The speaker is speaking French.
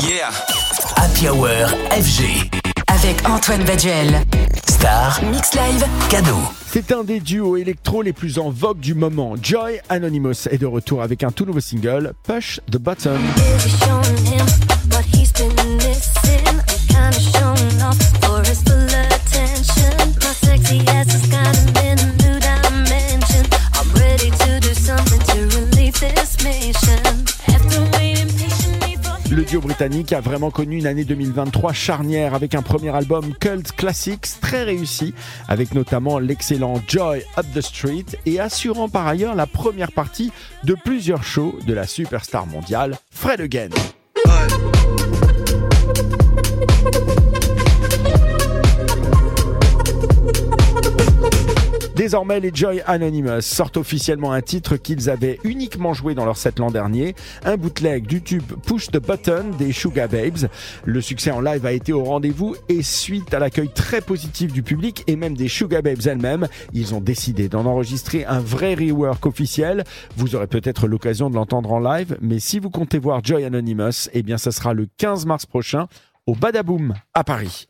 Yeah. Happy Hour FG. Avec Antoine Baduel. Star. Mix Live. Cadeau. C'est un des duos électro les plus en vogue du moment. Joy Anonymous est de retour avec un tout nouveau single, Push the Button. Le duo britannique a vraiment connu une année 2023 charnière avec un premier album Cult Classics très réussi, avec notamment l'excellent Joy Up the Street et assurant par ailleurs la première partie de plusieurs shows de la superstar mondiale Fred Again. Désormais, les Joy Anonymous sortent officiellement un titre qu'ils avaient uniquement joué dans leur set l'an dernier, un bootleg du tube Push the Button des Sugar Babes. Le succès en live a été au rendez-vous et suite à l'accueil très positif du public et même des Sugar Babes elles-mêmes, ils ont décidé d'en enregistrer un vrai rework officiel. Vous aurez peut-être l'occasion de l'entendre en live, mais si vous comptez voir Joy Anonymous, eh bien ça sera le 15 mars prochain au Badaboom à Paris.